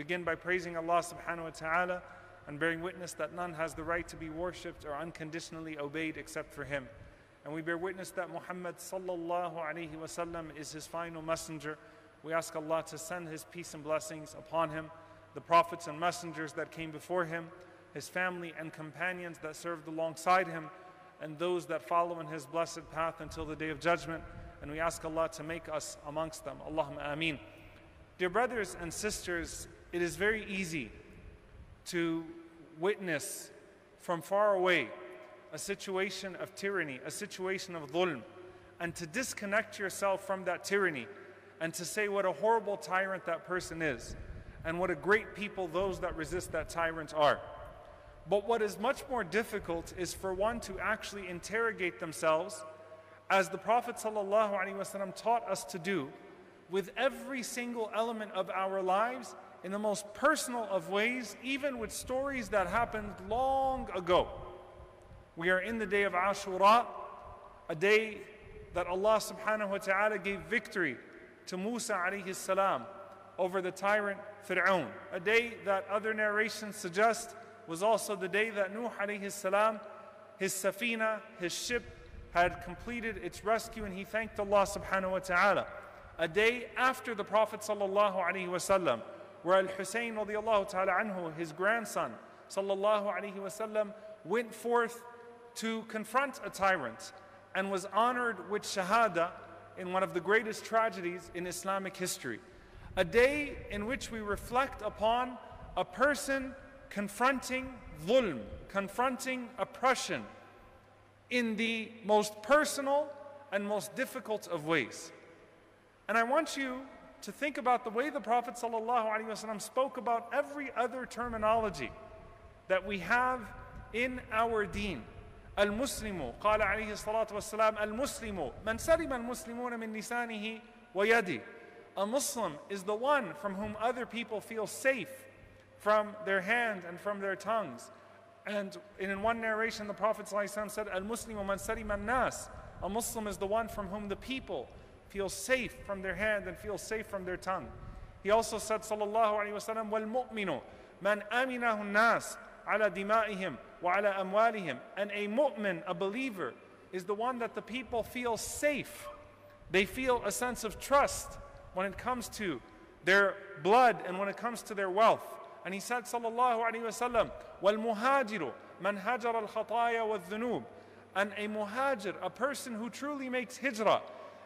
begin by praising Allah subhanahu wa ta'ala and bearing witness that none has the right to be worshipped or unconditionally obeyed except for Him. And we bear witness that Muhammad sallallahu alaihi wasallam is His final messenger. We ask Allah to send His peace and blessings upon Him, the prophets and messengers that came before Him, His family and companions that served alongside Him, and those that follow in His blessed path until the day of judgment. And we ask Allah to make us amongst them. Allahumma ameen. Dear brothers and sisters, it is very easy to witness from far away a situation of tyranny, a situation of dhulm, and to disconnect yourself from that tyranny and to say what a horrible tyrant that person is and what a great people those that resist that tyrant are. But what is much more difficult is for one to actually interrogate themselves, as the Prophet ﷺ taught us to do, with every single element of our lives in the most personal of ways, even with stories that happened long ago. We are in the day of Ashura, a day that Allah subhanahu wa ta'ala gave victory to Musa alayhi salam over the tyrant Fir'aun. A day that other narrations suggest was also the day that Nuh alayhi salam, his safina, his ship, had completed its rescue and he thanked Allah subhanahu wa ta'ala. A day after the Prophet sallallahu alayhi wasallam where Al Hussein radiallahu ta'ala anhu, his grandson, sallallahu alayhi wasallam, went forth to confront a tyrant and was honored with shahada in one of the greatest tragedies in Islamic history. A day in which we reflect upon a person confronting dhulm, confronting oppression in the most personal and most difficult of ways. And I want you to think about the way the Prophet ﷺ spoke about every other terminology that we have in our deen. المسلم قال عليه الصلاة والسلام المسلم من سلم المسلمون من لسانه ويده A Muslim is the one from whom other people feel safe from their hand and from their tongues. And in one narration, the Prophet ﷺ said, Al-Muslimu man salima nas. A Muslim is the one from whom the people feel safe from their hand and feel safe from their tongue. He also said, sallallahu alayhi wasallam, وَالْمُؤْمِنُ مَنْ أَمِنَهُ النَّاسِ عَلَى دِمَائِهِمْ وَعَلَى أَمْوَالِهِمْ And a mu'min, a believer, is the one that the people feel safe. They feel a sense of trust when it comes to their blood and when it comes to their wealth. And he said, sallallahu alayhi wasallam, وَالْمُهَاجِرُ مَنْ هَجَرَ الْخَطَايَا وَالذُّنُوبِ And a muhajir, a person who truly makes hijrah,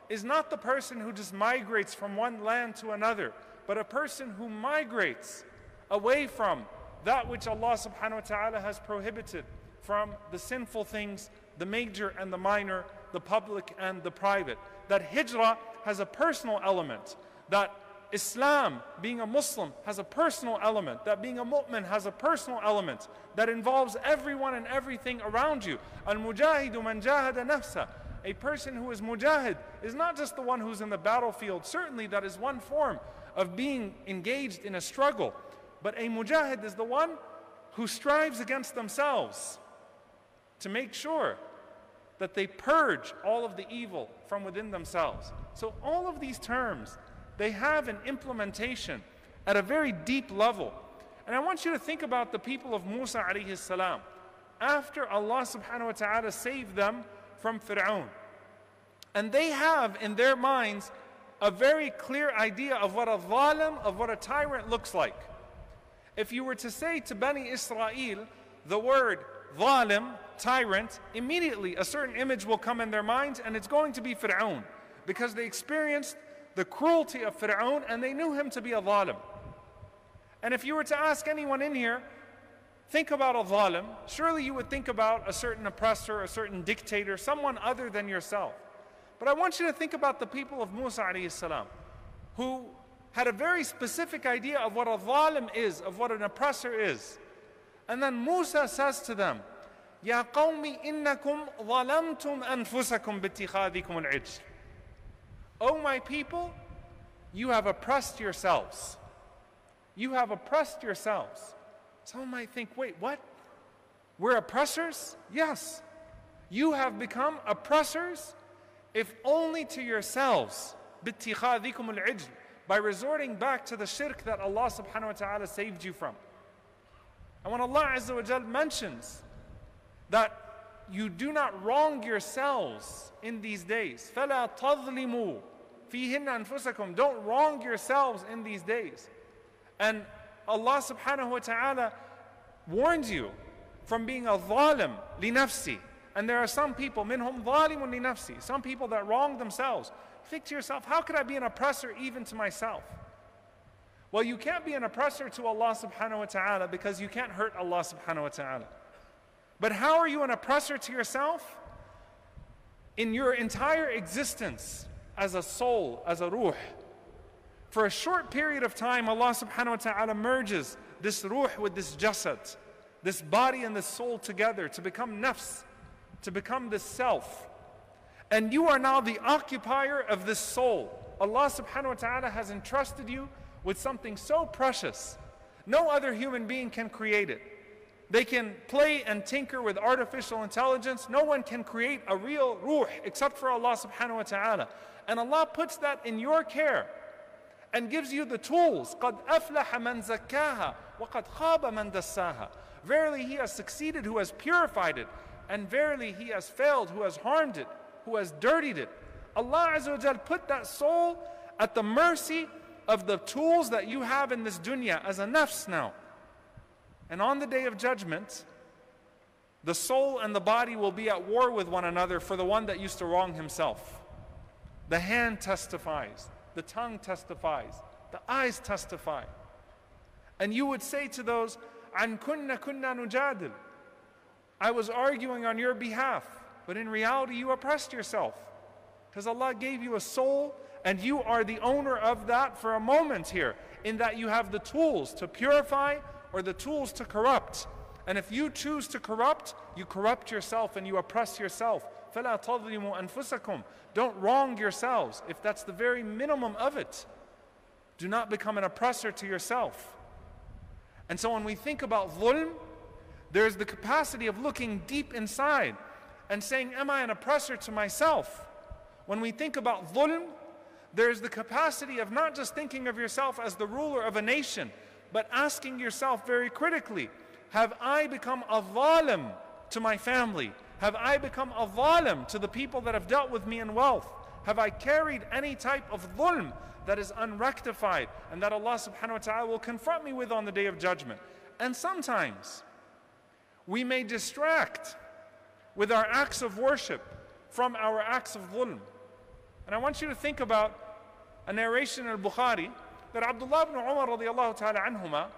is not the person who just migrates from one land to another, but a person who migrates away from that which Allah subhanahu wa ta'ala has prohibited from the sinful things, the major and the minor, the public and the private. That hijrah has a personal element, that Islam, being a Muslim, has a personal element, that being a mu'min has a personal element that involves everyone and everything around you. Al mujahidu man jahada nafsa a person who is mujahid is not just the one who's in the battlefield. Certainly, that is one form of being engaged in a struggle. But a mujahid is the one who strives against themselves to make sure that they purge all of the evil from within themselves. So, all of these terms, they have an implementation at a very deep level. And I want you to think about the people of Musa alayhi salam. After Allah subhanahu wa ta'ala saved them from Fir'aun. And they have in their minds a very clear idea of what a zalim, of what a tyrant looks like. If you were to say to Bani Israel the word zalim, tyrant, immediately a certain image will come in their minds and it's going to be Fir'aun because they experienced the cruelty of Fir'aun and they knew him to be a zalim. And if you were to ask anyone in here, think about a zalim, surely you would think about a certain oppressor, a certain dictator, someone other than yourself. But I want you to think about the people of Musa alayhi salam, who had a very specific idea of what a zalim is, of what an oppressor is. And then Musa says to them, يا قوم إنكم ظلمتم أنفسكم باتخاذكم العجل. O my people, you have oppressed yourselves. You have oppressed yourselves. Someone might think, wait, what? We're oppressors? Yes. You have become oppressors, if only to yourselves. by resorting back to the shirk that Allah subhanahu wa ta'ala saved you from. And when Allah Azza wa Jal mentions that you do not wrong yourselves in these days, فَلَا تَظْلِمُوا فِيهِنَّ أَنفُسَكُمْ Don't wrong yourselves in these days. And Allah subhanahu wa ta'ala warns you from being a zalim li nafsi. And there are some people, minhum zalimun li nafsi, some people that wrong themselves. Think to yourself, how could I be an oppressor even to myself? Well, you can't be an oppressor to Allah subhanahu wa ta'ala because you can't hurt Allah subhanahu wa ta'ala. But how are you an oppressor to yourself? In your entire existence as a soul, as a ruh. For a short period of time, Allah subhanahu wa ta'ala merges this ruh with this jasad, this body and this soul together to become nafs, to become the self. And you are now the occupier of this soul. Allah subhanahu wa ta'ala has entrusted you with something so precious. No other human being can create it. They can play and tinker with artificial intelligence. No one can create a real ruh except for Allah subhanahu wa ta'ala. And Allah puts that in your care and gives you the tools. قَدْ أَفْلَحَ مَنْ زَكَّاهَا وَقَدْ خَابَ مَنْ دَسَّاهَا Verily he has succeeded who has purified it, and verily he has failed who has harmed it, who has dirtied it. Allah Azza wa Jal put that soul at the mercy of the tools that you have in this dunya as a nafs now. And on the day of judgment, the soul and the body will be at war with one another for the one that used to wrong himself. The hand testifies, the tongue testifies, the eyes testify. And you would say to those, An kunna kunna nujadil. I was arguing on your behalf, but in reality you oppressed yourself. Because Allah gave you a soul and you are the owner of that for a moment here, in that you have the tools to purify or the tools to corrupt. And if you choose to corrupt, you corrupt yourself and you oppress yourself. فَلَا تَظْلِمُوا أَنفُسَكُمْ Don't wrong yourselves, if that's the very minimum of it. Do not become an oppressor to yourself. And so when we think about dhulm, there's the capacity of looking deep inside and saying, am I an oppressor to myself? When we think about dhulm, there's the capacity of not just thinking of yourself as the ruler of a nation, but asking yourself very critically, have I become a zalim to my family? Have I become a zalim to the people that have dealt with me in wealth? Have I carried any type of dhulm that is unrectified and that Allah subhanahu wa ta'ala will confront me with on the day of judgment? And sometimes we may distract with our acts of worship from our acts of dhulm. And I want you to think about a narration in al-Bukhari that Abdullah ibn Umar radiallahu ta'ala anhuma,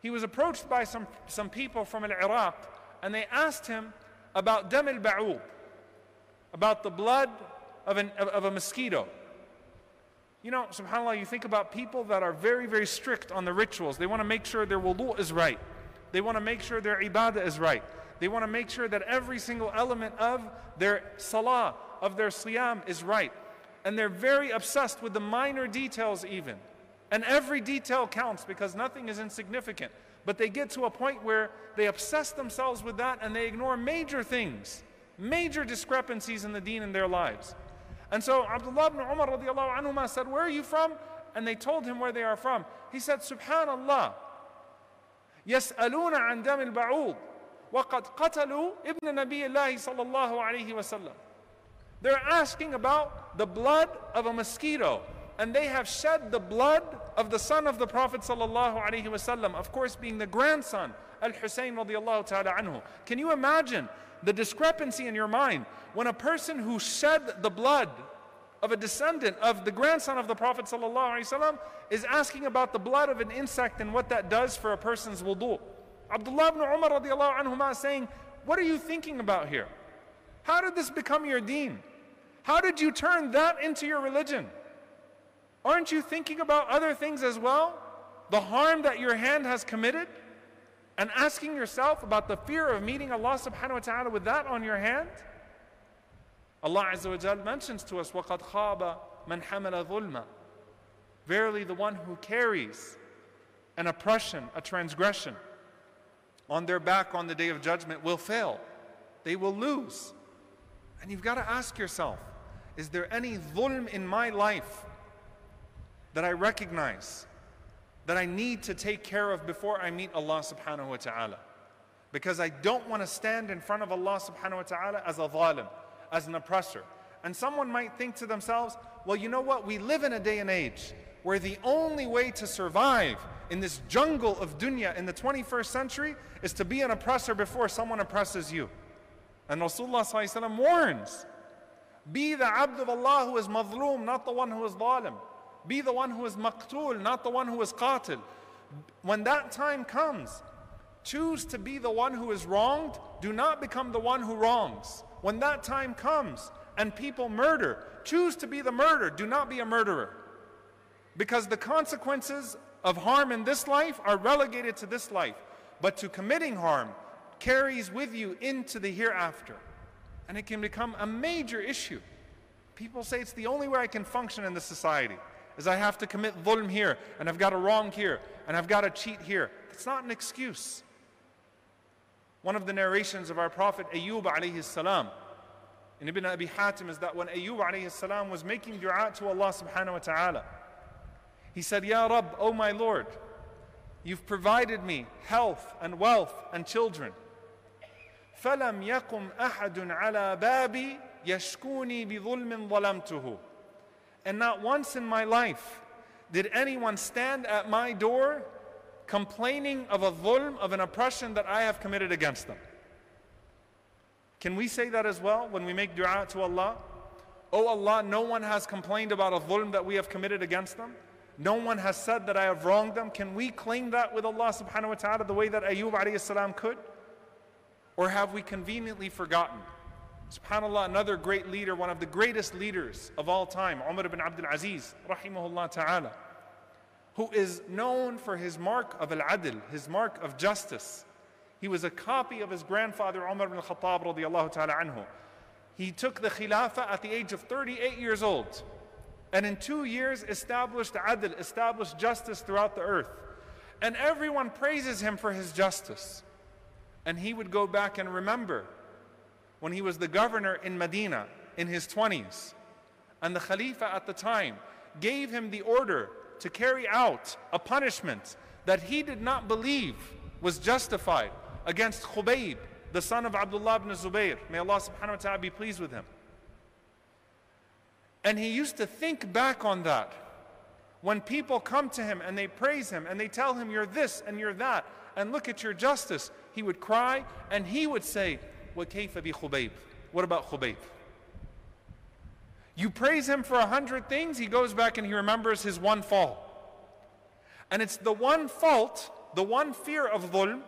he was approached by some, some people from Iraq and they asked him about dam al about the blood of, an, of, of a mosquito. You know, subhanAllah, you think about people that are very, very strict on the rituals. They want to make sure their wudu is right. They want to make sure their ibadah is right. They want to make sure that every single element of their salah, of their siyam is right and they're very obsessed with the minor details, even. And every detail counts because nothing is insignificant. But they get to a point where they obsess themselves with that and they ignore major things, major discrepancies in the deen in their lives. And so Abdullah ibn Umar radiallahu anhuma said, Where are you from? And they told him where they are from. He said, Subhanallah. يسألون عن دم البعوض وقد قتلوا ابن نبي الله صلى الله عليه وسلم they're asking about the blood of a mosquito. And they have shed the blood of the son of the Prophet sallallahu of course being the grandson, Al-Hussein radiallahu ta'ala anhu. Can you imagine the discrepancy in your mind when a person who shed the blood of a descendant of the grandson of the Prophet ﷺ is asking about the blood of an insect and what that does for a person's wudu. Abdullah ibn Umar radiallahu anhuma saying, What are you thinking about here? How did this become your deen? How did you turn that into your religion? Aren't you thinking about other things as well? The harm that your hand has committed? And asking yourself about the fear of meeting Allah subhanahu wa ta'ala with that on your hand? Allah Azza wa Jal mentions to us, وَقَدْ خَابَ مَنْ حَمَلَ ظُلْمًا Verily the one who carries an oppression, a transgression on their back on the day of judgment will fail. They will lose. And you've got to ask yourself is there any dhulm in my life that I recognize that I need to take care of before I meet Allah subhanahu wa ta'ala. Because I don't want to stand in front of Allah subhanahu wa ta'ala as a zalim, as an oppressor. And someone might think to themselves, well, you know what? We live in a day and age where the only way to survive in this jungle of dunya in the 21st century is to be an oppressor before someone oppresses you. And Rasulullah warns be the abd of Allah who is mazloom, not the one who is zalim. Be the one who is maqtul, not the one who is qatil. When that time comes, choose to be the one who is wronged. Do not become the one who wrongs. When that time comes and people murder, choose to be the murderer. Do not be a murderer. Because the consequences of harm in this life are relegated to this life. But to committing harm carries with you into the hereafter. And it can become a major issue. People say it's the only way I can function in this society is I have to commit dhulm here, and I've got to wrong here, and I've got to cheat here. It's not an excuse. One of the narrations of our Prophet Ayyub alayhi salam in Ibn Abi Hatim is that when Ayyub alayhi salam was making dua to Allah subhanahu wa ta'ala, he said, Ya Rabb, O my Lord, you've provided me health and wealth and children. فلم يقم أحد على بابي يشكوني بظلم ظلمته and not once in my life did anyone stand at my door complaining of a dhulm, of an oppression that I have committed against them. Can we say that as well when we make dua to Allah? Oh Allah, no one has complained about a dhulm that we have committed against them. No one has said that I have wronged them. Can we claim that with Allah subhanahu wa ta'ala the way that Ayub alayhi salam could? Or have we conveniently forgotten? SubhanAllah, another great leader, one of the greatest leaders of all time, Umar ibn Abdul Aziz, rahimahullah ta'ala, who is known for his mark of al-adl, his mark of justice. He was a copy of his grandfather Umar ibn Khattab radiallahu ta'ala anhu. He took the khilafah at the age of 38 years old. And in two years established adl, established justice throughout the earth. And everyone praises him for his justice. And he would go back and remember when he was the governor in Medina in his 20s. And the Khalifa at the time gave him the order to carry out a punishment that he did not believe was justified against Khubayb, the son of Abdullah ibn Zubayr. May Allah subhanahu wa ta'ala be pleased with him. And he used to think back on that. When people come to him and they praise him and they tell him, You're this and you're that, and look at your justice, he would cry and he would say, وَكَيْفَ بِخُبَيْبٍ What about Khubayb? You praise him for a hundred things, he goes back and he remembers his one fault. And it's the one fault, the one fear of dhulm,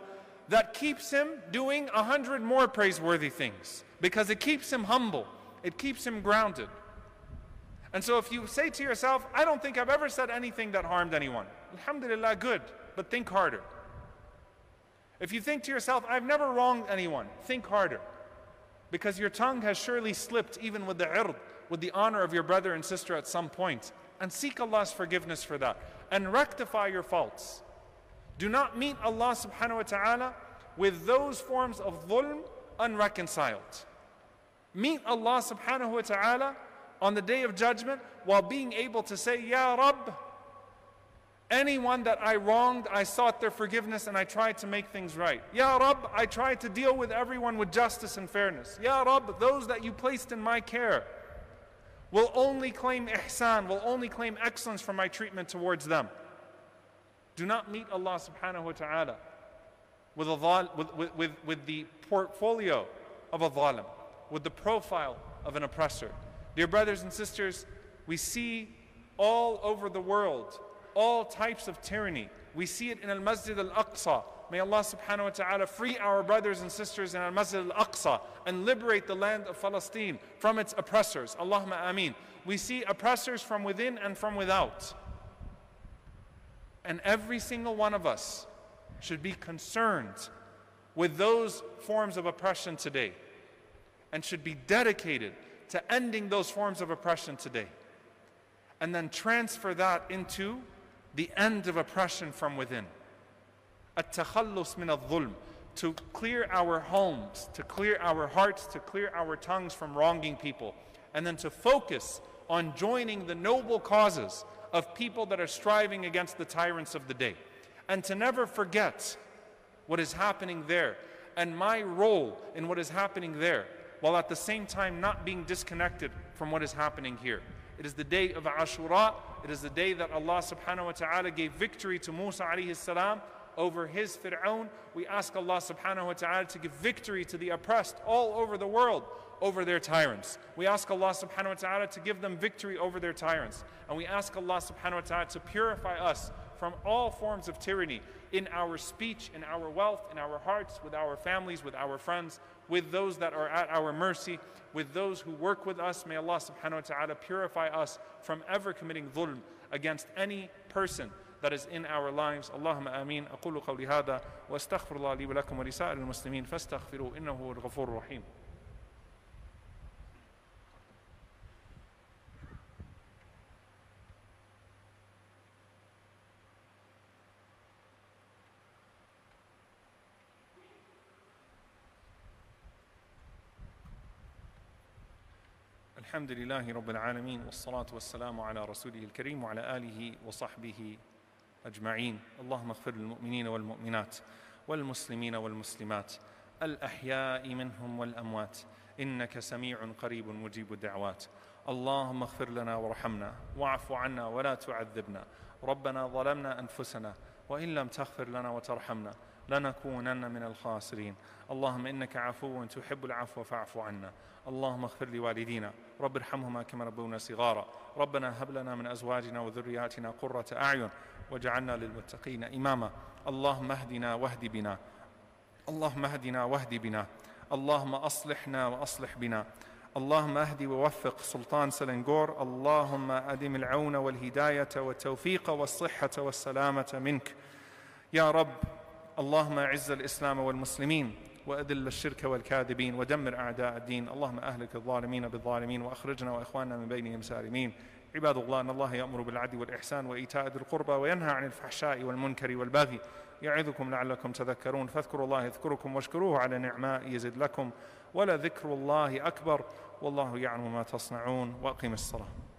that keeps him doing a hundred more praiseworthy things. Because it keeps him humble, it keeps him grounded. And so if you say to yourself, I don't think I've ever said anything that harmed anyone, Alhamdulillah, good, but think harder. If you think to yourself, I've never wronged anyone, think harder. Because your tongue has surely slipped even with the ird, with the honor of your brother and sister at some point. And seek Allah's forgiveness for that. And rectify your faults. Do not meet Allah subhanahu wa ta'ala with those forms of dhulm unreconciled. Meet Allah subhanahu wa ta'ala on the day of judgment while being able to say, Ya Rabb, Anyone that I wronged, I sought their forgiveness and I tried to make things right. Ya Rab, I tried to deal with everyone with justice and fairness. Ya Rab, those that you placed in my care will only claim ihsan, will only claim excellence for my treatment towards them. Do not meet Allah subhanahu wa ta'ala with, a, with, with, with the portfolio of a zalim, with the profile of an oppressor. Dear brothers and sisters, we see all over the world all types of tyranny. We see it in Al Masjid Al Aqsa. May Allah subhanahu wa ta'ala free our brothers and sisters in Al Masjid Al Aqsa and liberate the land of Palestine from its oppressors. Allahumma ameen. We see oppressors from within and from without. And every single one of us should be concerned with those forms of oppression today and should be dedicated to ending those forms of oppression today. And then transfer that into the end of oppression from within. التخلص من الظلم to clear our homes, to clear our hearts, to clear our tongues from wronging people, and then to focus on joining the noble causes of people that are striving against the tyrants of the day. And to never forget what is happening there and my role in what is happening there, while at the same time not being disconnected from what is happening here. It is the day of Ashura. it is the day that Allah subhanahu wa ta'ala gave victory to Musa alayhi salam over his Fir'aun. We ask Allah subhanahu wa ta'ala to give victory to the oppressed all over the world over their tyrants. We ask Allah subhanahu wa ta'ala to give them victory over their tyrants. And we ask Allah subhanahu wa ta'ala to purify us from all forms of tyranny in our speech, in our wealth, in our hearts, with our families, with our friends, with those that are at our mercy, with those who work with us. May Allah subhanahu wa ta'ala purify us from ever committing dhulm against any person that is in our lives. Allahumma ameen. أقول قولي هذا وأستغفر الله لي ولكم ولسائر المسلمين فاستغفروا إنه هو الغفور الرحيم. الحمد لله رب العالمين والصلاة والسلام على رسوله الكريم وعلى آله وصحبه أجمعين. اللهم اغفر للمؤمنين والمؤمنات والمسلمين والمسلمات الأحياء منهم والأموات إنك سميع قريب مجيب الدعوات. اللهم اغفر لنا وارحمنا واعف عنا ولا تعذبنا. ربنا ظلمنا أنفسنا وإن لم تغفر لنا وترحمنا لنكونن من الخاسرين. اللهم إنك عفو تحب العفو فاعف عنا. اللهم اغفر لوالدينا رب ارحمهما كما ربونا صغارا. ربنا هب لنا من أزواجنا وذرياتنا قرة أعين واجعلنا للمتقين إماما. اللهم اهدنا واهد بنا. اللهم اهدنا واهد بنا. اللهم أصلحنا وأصلح بنا. اللهم اهدي ووفق سلطان سلنجور. اللهم أدم العون والهداية والتوفيق والصحة والسلامة منك. يا رب اللهم أعز الإسلام والمسلمين. وأذل الشرك والكاذبين ودمر أعداء الدين. اللهم أهلك الظالمين بالظالمين وأخرجنا وإخواننا من بينهم سالمين عباد الله أن الله يأمر بالعدل والإحسان وإيتاء ذي القربى وينهى عن الفحشاء والمنكر والبغي يعظكم لعلكم تذكرون. فاذكروا الله يذكركم واشكروه على نعماء يزد لكم. ولذكر الله أكبر والله يعلم ما تصنعون. وأقم الصلاة.